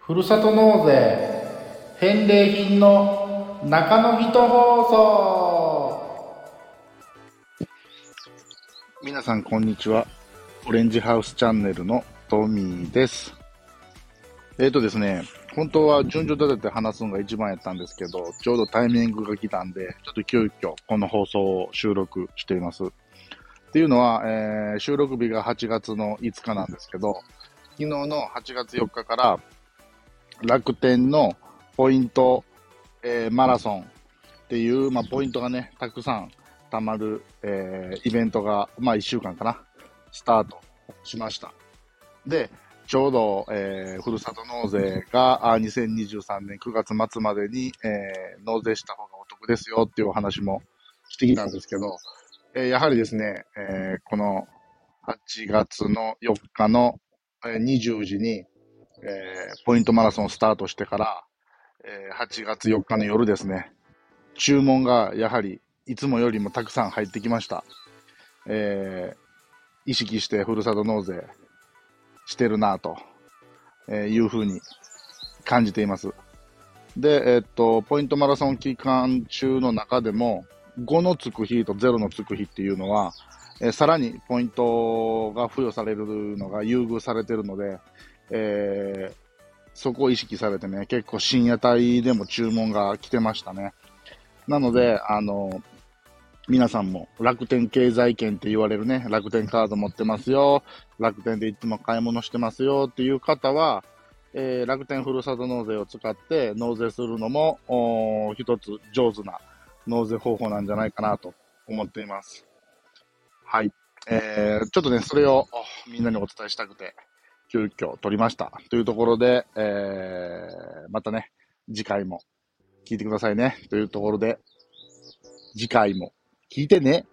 ふるさと納税返礼品の中の人放送皆さんこんにちは。オレンジハウスチャンネルのトミーです。えーとですね、本当は順序立てて話すのが一番やったんですけど、ちょうどタイミングが来たんで、ちょっと急遽この放送を収録しています。っていうのは、えー収録日が8月の5日なんですけど、昨日の8月4日から楽天のポイント、えーマラソンっていう、まあ、ポイントがね、たくさん貯まる、えーイベントが、まあ、1週間かな、スタートしました。で、ちょうど、えーふるさと納税があ2023年9月末までに、えー納税した方がお得ですよっていうお話もしてきたんですけど、えーやはりですね、えーこの8月の4日の、20時に、えーポイントマラソンスタートしてから、えー8月4日の夜ですね、注文がやはりいつもよりもたくさん入ってきました。えー意識してふるさと納税してるなと、いうふうに感じています。で、えっと、ポイントマラソン期間中の中でも、5のつく日と0のつく日っていうのは、えさらにポイントが付与されるのが優遇されてるので、えーそこを意識されてね、結構深夜帯でも注文が来てましたね。なので、あの、皆さんも楽天経済圏って言われるね、楽天カード持ってますよ、楽天でいつも買い物してますよっていう方は、えー楽天ふるさと納税を使って納税するのも、一つ上手な納税方法なんじゃないかなと思っています。はい。えー、ちょっとね、それをみんなにお伝えしたくて、急遽撮りました。というところで、えー、またね、次回も聞いてくださいね。というところで、次回も聞いてね。